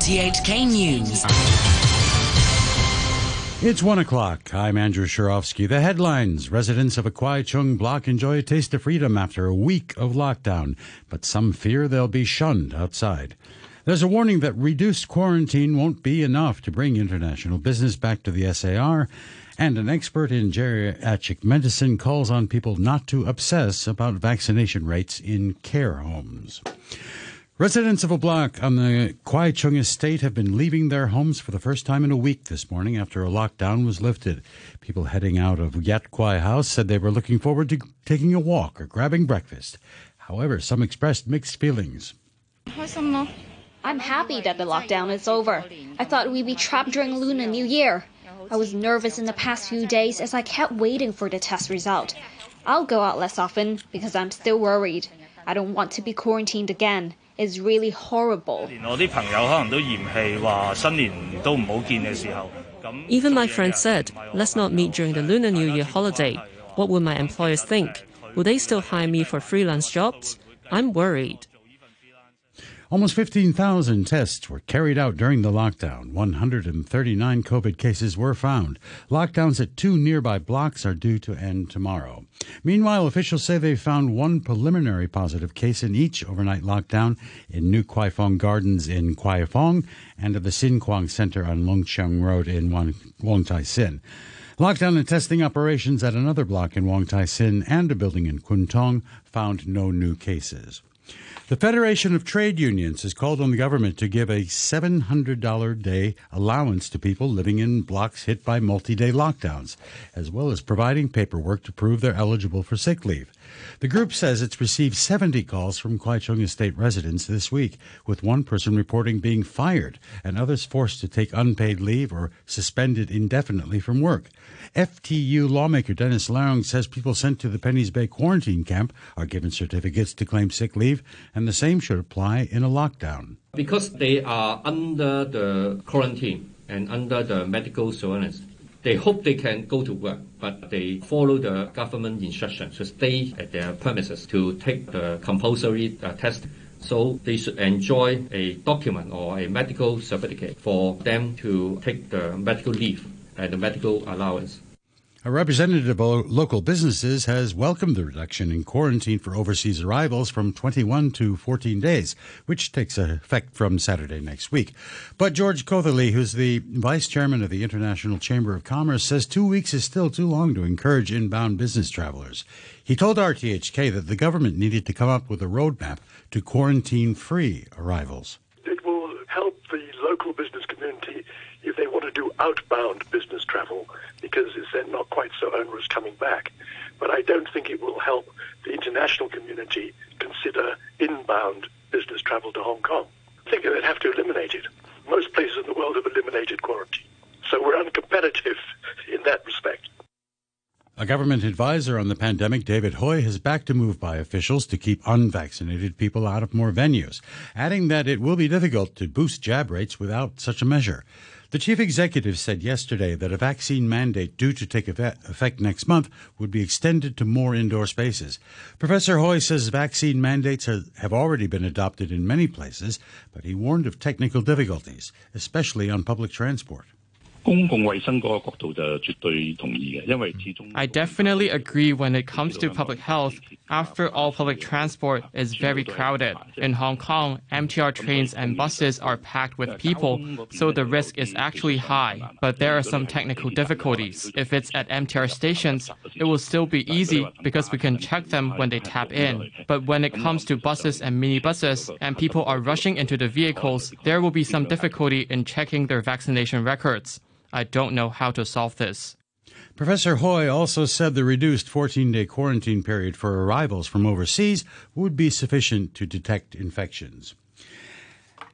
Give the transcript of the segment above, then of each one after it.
RTHK News. It's one o'clock. I'm Andrew Shirovsky. The headlines. Residents of a Kwai Chung block enjoy a taste of freedom after a week of lockdown, but some fear they'll be shunned outside. There's a warning that reduced quarantine won't be enough to bring international business back to the SAR, and an expert in geriatric medicine calls on people not to obsess about vaccination rates in care homes. Residents of a block on the Kwai Chung estate have been leaving their homes for the first time in a week this morning after a lockdown was lifted. People heading out of Yat Kwai House said they were looking forward to taking a walk or grabbing breakfast. However, some expressed mixed feelings. I'm happy that the lockdown is over. I thought we'd be trapped during Lunar New Year. I was nervous in the past few days as I kept waiting for the test result. I'll go out less often because I'm still worried. I don't want to be quarantined again. It's really horrible. Even my friends said, let's not meet during the Lunar New Year holiday. What will my employers think? Will they still hire me for freelance jobs? I'm worried. Almost 15,000 tests were carried out during the lockdown. 139 COVID cases were found. Lockdowns at two nearby blocks are due to end tomorrow. Meanwhile, officials say they found one preliminary positive case in each overnight lockdown in New Kwai Gardens in Kwai Fong and at the Sin Kwang Center on Lung Cheung Road in Wong Tai Sin. Lockdown and testing operations at another block in Wong Tai Sin and a building in Kwun Tong found no new cases. The Federation of Trade Unions has called on the government to give a $700 day allowance to people living in blocks hit by multi day lockdowns, as well as providing paperwork to prove they're eligible for sick leave. The group says it's received 70 calls from Kwai Chung Estate residents this week, with one person reporting being fired and others forced to take unpaid leave or suspended indefinitely from work. FTU lawmaker Dennis Leung says people sent to the Penny's Bay quarantine camp are given certificates to claim sick leave, and the same should apply in a lockdown. Because they are under the quarantine and under the medical surveillance, they hope they can go to work, but they follow the government instructions to stay at their premises to take the compulsory uh, test. So they should enjoy a document or a medical certificate for them to take the medical leave and the medical allowance. A representative of local businesses has welcomed the reduction in quarantine for overseas arrivals from 21 to 14 days, which takes effect from Saturday next week. But George Cautherley, who's the vice chairman of the International Chamber of Commerce, says two weeks is still too long to encourage inbound business travelers. He told RTHK that the government needed to come up with a roadmap to quarantine free arrivals. It will help the local business community if they want to do outbound business travel because it's then not quite so onerous coming back. But I don't think it will help the international community consider inbound business travel to Hong Kong. I think they'd have to eliminate it. Most places in the world have eliminated quarantine. So we're uncompetitive in that respect. A government advisor on the pandemic, David Hui, has backed a move by officials to keep unvaccinated people out of more venues, adding that it will be difficult to boost jab rates without such a measure. The chief executive said yesterday that a vaccine mandate due to take effect next month would be extended to more indoor spaces. Professor Hui says vaccine mandates have already been adopted in many places, but he warned of technical difficulties, especially on public transport. I definitely agree when it comes to public health. After all, public transport is very crowded. In Hong Kong, MTR trains and buses are packed with people, so the risk is actually high. But there are some technical difficulties. If it's at MTR stations, it will still be easy because we can check them when they tap in. But when it comes to buses and minibuses, and people are rushing into the vehicles, there will be some difficulty in checking their vaccination records. I don't know how to solve this. Professor Hui also said the reduced 14 day quarantine period for arrivals from overseas would be sufficient to detect infections.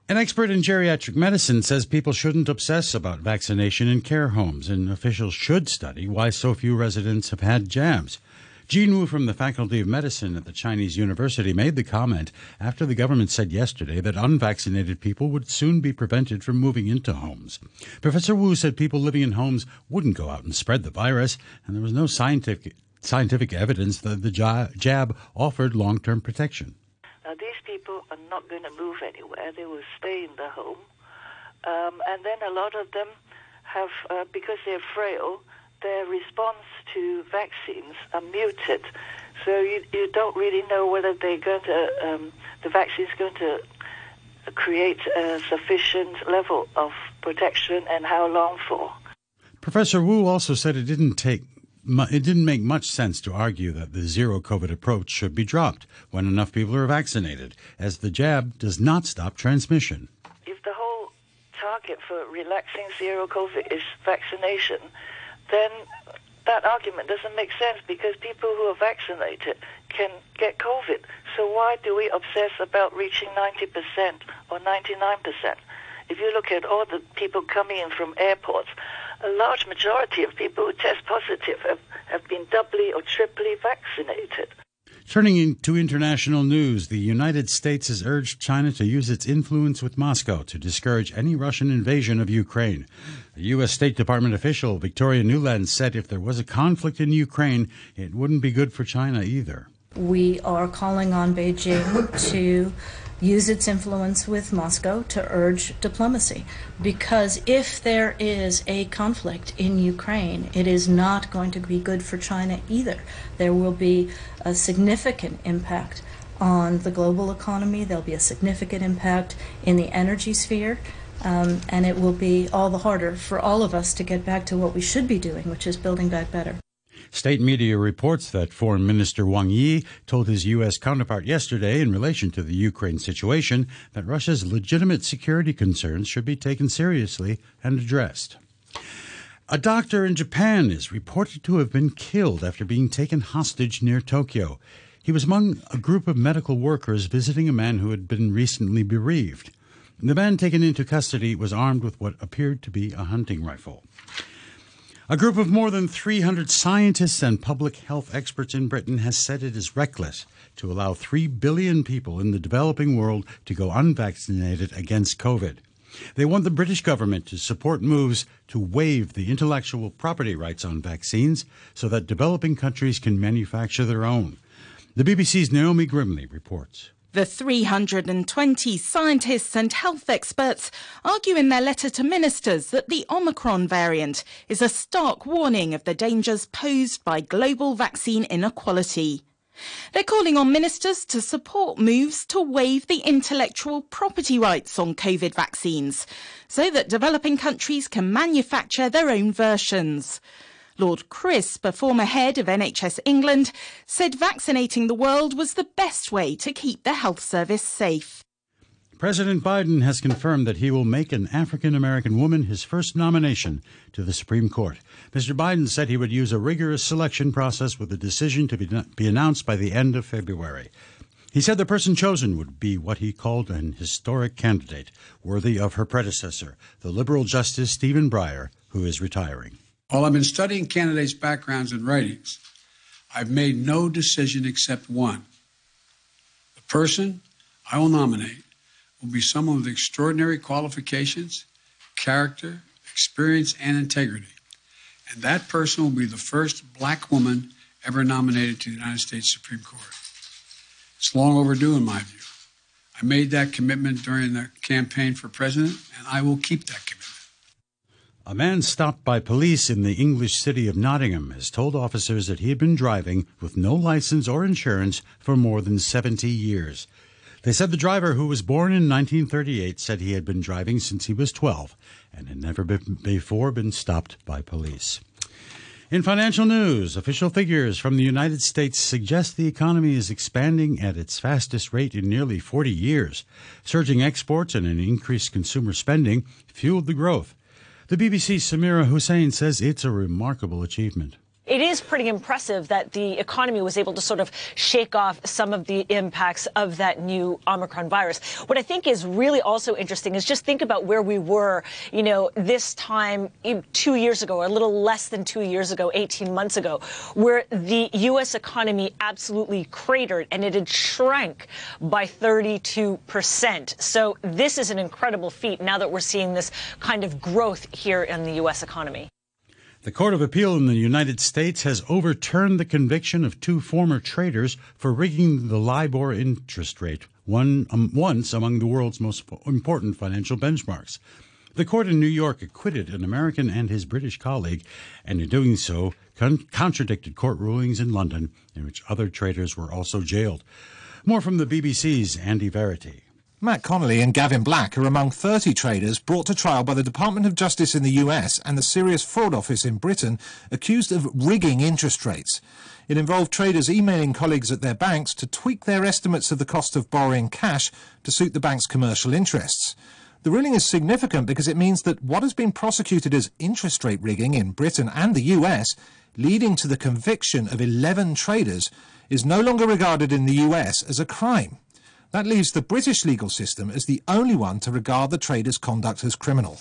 An expert in geriatric medicine says people shouldn't obsess about vaccination in care homes, and officials should study why so few residents have had jabs. Jean Woo from the Faculty of Medicine at the Chinese University made the comment after the government said yesterday that unvaccinated people would soon be prevented from moving into homes. Professor Woo said people living in homes wouldn't go out and spread the virus, and there was no scientific scientific evidence that the jab offered long-term protection. Now these people are not going to move anywhere; they will stay in the home. Um, and then a lot of them have, uh, because they're frail, their response to vaccines are muted. So you, you don't really know whether they're going to, um, the vaccine is going to create a sufficient level of protection and how long for. Professor Woo also said it didn't take it didn't make much sense to argue that the zero COVID approach should be dropped when enough people are vaccinated, as the jab does not stop transmission. If the whole target for relaxing zero COVID is vaccination, then that argument doesn't make sense because people who are vaccinated can get COVID. So why do we obsess about reaching 90% or 99%? If you look at all the people coming in from airports, a large majority of people who test positive have, have been doubly or triply vaccinated. Turning to international news, the United States has urged China to use its influence with Moscow to discourage any Russian invasion of Ukraine. U.S. State Department official, Victoria Nuland, said if there was a conflict in Ukraine, it wouldn't be good for China either. We are calling on Beijing to use its influence with Moscow to urge diplomacy. Because if there is a conflict in Ukraine, it is not going to be good for China either. There will be a significant impact on the global economy, there'll be a significant impact in the energy sphere. Um, and it will be all the harder for all of us to get back to what we should be doing, which is building back better. State media reports that Foreign Minister Wang Yi told his U.S. counterpart yesterday in relation to the Ukraine situation that Russia's legitimate security concerns should be taken seriously and addressed. A doctor in Japan is reported to have been killed after being taken hostage near Tokyo. He was among a group of medical workers visiting a man who had been recently bereaved. The man taken into custody was armed with what appeared to be a hunting rifle. A group of more than 300 scientists and public health experts in Britain has said it is reckless to allow 3 billion people in the developing world to go unvaccinated against COVID. They want the British government to support moves to waive the intellectual property rights on vaccines so that developing countries can manufacture their own. The BBC's Naomi Grimley reports. The 320 scientists and health experts argue in their letter to ministers that the Omicron variant is a stark warning of the dangers posed by global vaccine inequality. They're calling on ministers to support moves to waive the intellectual property rights on COVID vaccines so that developing countries can manufacture their own versions. Lord Crisp, a former head of NHS England, said vaccinating the world was the best way to keep the health service safe. President Biden has confirmed that he will make an African American woman his first nomination to the Supreme Court. Mr. Biden said he would use a rigorous selection process with a decision to be, be announced by the end of February. He said the person chosen would be what he called an historic candidate, worthy of her predecessor, the liberal Justice Stephen Breyer, who is retiring. While I've been studying candidates' backgrounds and writings, I've made no decision except one. The person I will nominate will be someone with extraordinary qualifications, character, experience, and integrity. And that person will be the first black woman ever nominated to the United States Supreme Court. It's long overdue, in my view. I made that commitment during the campaign for president, and I will keep that commitment. A man stopped by police in the English city of Nottingham has told officers that he had been driving with no license or insurance for more than 70 years. They said the driver, who was born in 1938, said he had been driving since he was 12 and had never been before been stopped by police. In financial news, official figures from the United States suggest the economy is expanding at its fastest rate in nearly 40 years. Surging exports and an increased consumer spending fueled the growth. The BBC's Samira Hussain says it's a remarkable achievement it is pretty impressive that the economy was able to sort of shake off some of the impacts of that new Omicron virus. What I think is really also interesting is just think about where we were, you know, this time two years ago, a little less than two years ago, 18 months ago, where the U.S. economy absolutely cratered and it had shrank by 32 percent. So this is an incredible feat now that we're seeing this kind of growth here in the U.S. economy. The Court of Appeal in the United States has overturned the conviction of two former traders for rigging the LIBOR interest rate, one um, once among the world's most important financial benchmarks. The court in New York acquitted an American and his British colleague, and in doing so, con- contradicted court rulings in London in which other traders were also jailed. More from the BBC's Andy Verity. Matt Connolly and Gavin Black are among 30 traders brought to trial by the Department of Justice in the US and the Serious Fraud Office in Britain accused of rigging interest rates. It involved traders emailing colleagues at their banks to tweak their estimates of the cost of borrowing cash to suit the bank's commercial interests. The ruling is significant because it means that what has been prosecuted as interest rate rigging in Britain and the US, leading to the conviction of 11 traders, is no longer regarded in the US as a crime. That leaves the British legal system as the only one to regard the trader's conduct as criminal.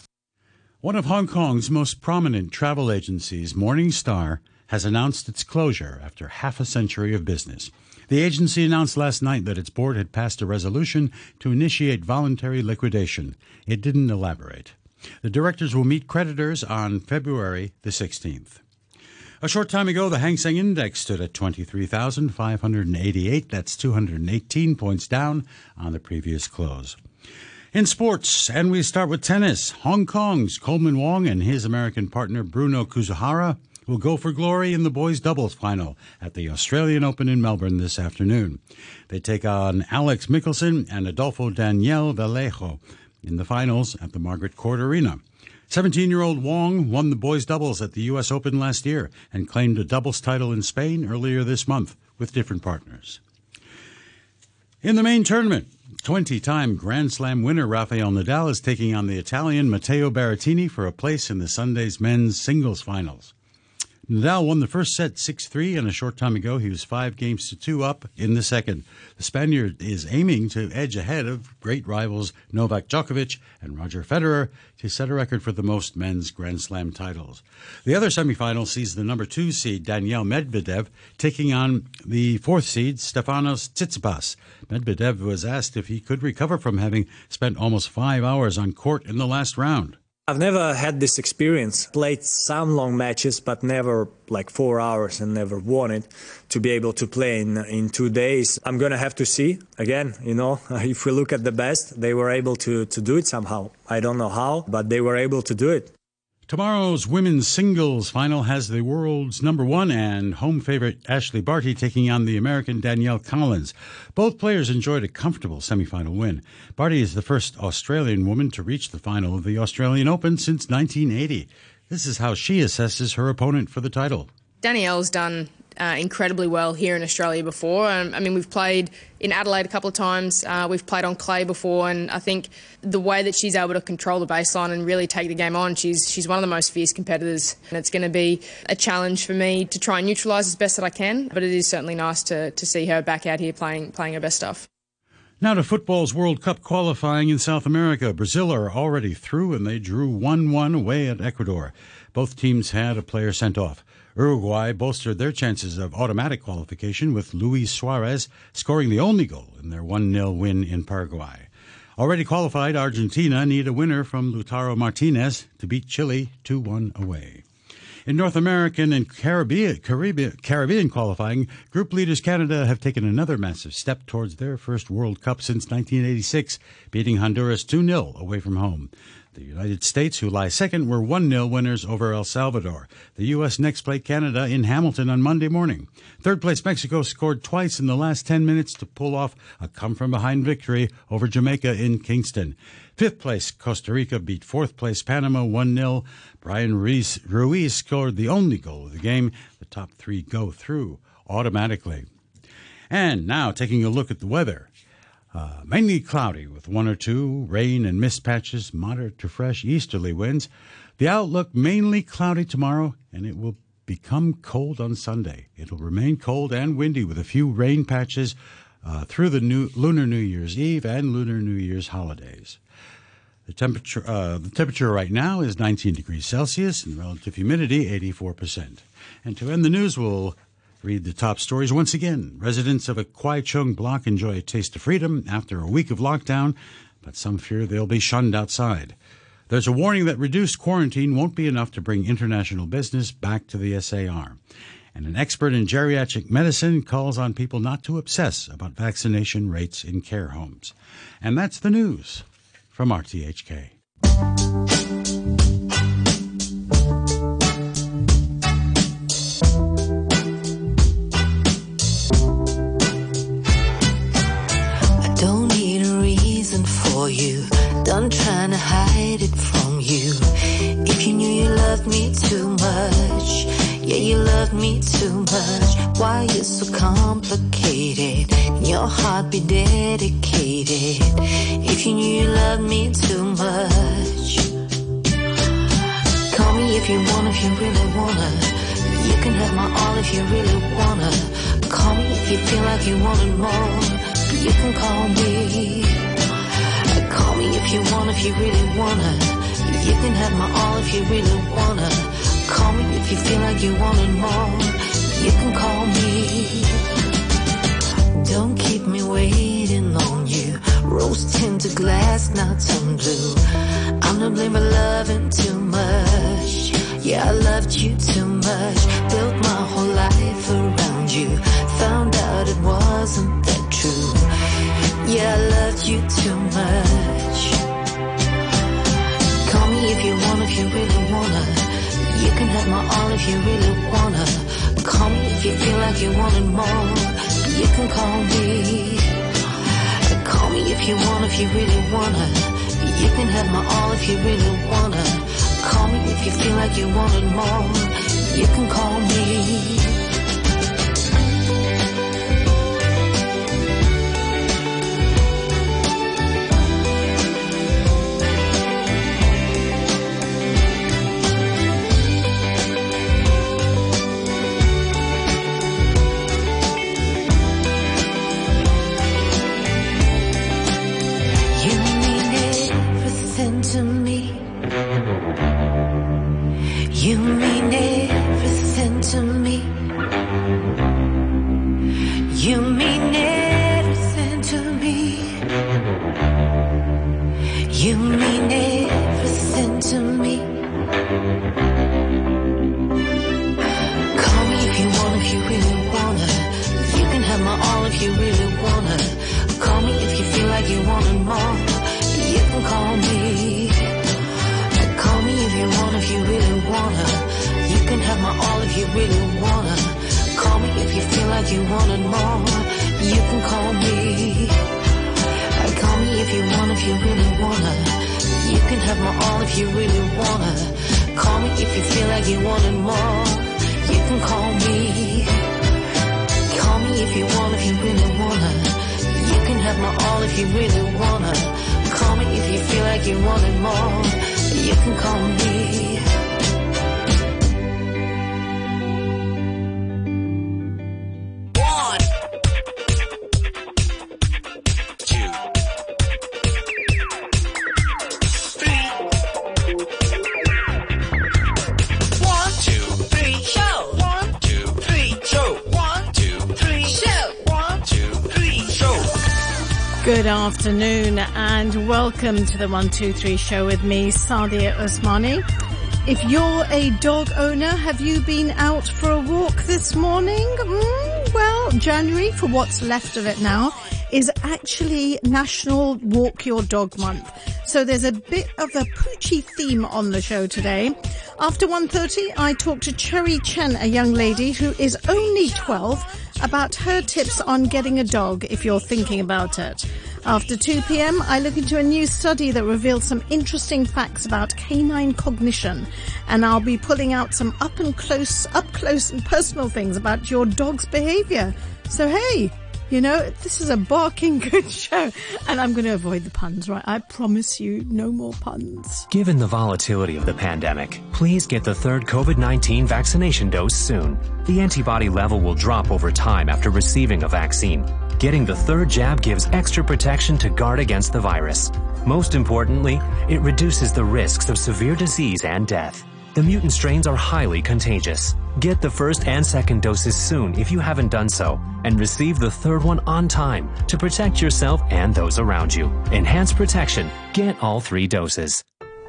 One of Hong Kong's most prominent travel agencies, Morning Star, has announced its closure after half a century of business. The agency announced last night that its board had passed a resolution to initiate voluntary liquidation. It didn't elaborate. The directors will meet creditors on February the 16th. A short time ago, the Hang Seng Index stood at 23,588. That's 218 points down on the previous close. In sports, and we start with tennis. Hong Kong's Coleman Wong and his American partner Bruno Kuzuhara will go for glory in the boys' doubles final at the Australian Open in Melbourne this afternoon. They take on Alex Michelsen and Adolfo Daniel Vallejo in the finals at the Margaret Court Arena. 17 year old Wong won the boys' doubles at the U.S. Open last year and claimed a doubles title in Spain earlier this month with different partners. In the main tournament, 20 time Grand Slam winner Rafael Nadal is taking on the Italian Matteo Berrettini for a place in the Sunday's men's singles finals. Nadal won the first set 6 3, and a short time ago he was five games to two up in the second. The Spaniard is aiming to edge ahead of great rivals Novak Djokovic and Roger Federer to set a record for the most men's Grand Slam titles. The other semifinal sees the number two seed Daniel Medvedev taking on the fourth seed Stefanos Tsitsipas. Medvedev was asked if he could recover from having spent almost five hours on court in the last round. I've never had this experience. Played some long matches, but never like four hours and never won it. To be able to play in, in two days, I'm gonna have to see again. You know, if we look at the best, they were able to to do it somehow. I don't know how, but they were able to do it. Tomorrow's women's singles final has the world's number one and home favorite Ashleigh Barty taking on the American Danielle Collins. Both players enjoyed a comfortable semifinal win. Barty is the first Australian woman to reach the final of the Australian Open since 1980. This is how she assesses her opponent for the title. Danielle's done uh, incredibly well here in Australia before. Um, I mean, we've played in Adelaide a couple of times. Uh, we've played on clay before, and I think the way that she's able to control the baseline and really take the game on, she's she's one of the most fierce competitors. And it's going to be a challenge for me to try and neutralise as best that I can. But it is certainly nice to to see her back out here playing playing her best stuff. Now to football's World Cup qualifying in South America. Brazil are already through and they drew 1 1 away at Ecuador. Both teams had a player sent off. Uruguay bolstered their chances of automatic qualification with Luis Suarez scoring the only goal in their 1 0 win in Paraguay. Already qualified, Argentina need a winner from Lautaro Martinez to beat Chile 2 1 away. In North American and Caribbean, Caribbean, Caribbean qualifying, group leaders Canada have taken another massive step towards their first World Cup since 1986, beating Honduras 2 0 away from home. The United States, who lie second, were 1 0 winners over El Salvador. The U.S. next played Canada in Hamilton on Monday morning. Third place Mexico scored twice in the last 10 minutes to pull off a come from behind victory over Jamaica in Kingston. Fifth place Costa Rica beat fourth place Panama 1 0. Bryan Ruiz, Ruiz scored the only goal of the game. The top three go through automatically. And now taking a look at the weather. Uh, mainly cloudy with one or two rain and mist patches, moderate to fresh easterly winds. The outlook mainly cloudy tomorrow, and it will become cold on Sunday. It'll remain cold and windy with a few rain patches uh, through the new, Lunar New Year's Eve and Lunar New Year's holidays. The temperature, uh, the temperature right now is 19 degrees Celsius and relative humidity 84%. And to end the news, we'll Read the top stories once again. Residents of a Kwai Chung block enjoy a taste of freedom after a week of lockdown, but some fear they'll be shunned outside. There's a warning that reduced quarantine won't be enough to bring international business back to the SAR. And an expert in geriatric medicine calls on people not to obsess about vaccination rates in care homes. And that's the news from RTHK. Me too much. Why you so complicated? Your heart be dedicated. If you knew you loved me too much. Call me if you want, if you really wanna. You can have my all if you really wanna. Call me if you feel like you wanted more. You can call me. Call me if you want, if you really wanna. You can have my all if you really wanna. If you feel like you wanted more. You can call me. Don't keep me waiting on you. Rose tinted glass, not some blue. I'm to blame for loving too much. Yeah, I loved you too much. Built my whole life around you. Found out it wasn't that true. Yeah, I loved you too much. Call me if you want, if you really wanna. You can have my all if you really wanna. Call me if you feel like you wanted more. You can call me. Call me if you want, if you really wanna. You can have my all if you really wanna. Call me if you feel like you wanted more. You can call me. Have my all if you really wanna. Call me if you feel like you wanted more. You can call me. Call me if you want, if you really wanna. You can have my all if you really wanna. Call me if you feel like you wanted more. You can call me. Afternoon and welcome to the 123 show with me, Sadia Osmani. If you're a dog owner, have you been out for a walk this morning? Mm, well, January, for what's left of it now, is actually National Walk Your Dog Month. So there's a bit of a poochy theme on the show today. After 1.30, I talk to Cherry Chen, a young lady who is only 12, about her tips on getting a dog if you're thinking about it. After 2 p.m., I look into a new study that reveals some interesting facts about canine cognition, and I'll be pulling out some up and close, up close and personal things about your dog's behavior. So hey, you know, this is a barking good show, and I'm going to avoid the puns, right? I promise you, no more puns. Given the volatility of the pandemic, please get the third COVID 19 vaccination dose soon. The antibody level will drop over time after receiving a vaccine. Getting the third jab gives extra protection to guard against the virus. Most importantly, it reduces the risks of severe disease and death. The mutant strains are highly contagious. Get the first and second doses soon if you haven't done so, and receive the third one on time to protect yourself and those around you. Enhanced protection. Get all three doses.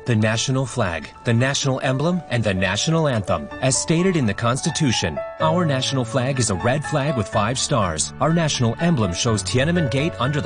The national flag, the national emblem, and the national anthem. As stated in the Constitution, our national flag is a red flag with five stars. Our national emblem shows Tiananmen Gate under the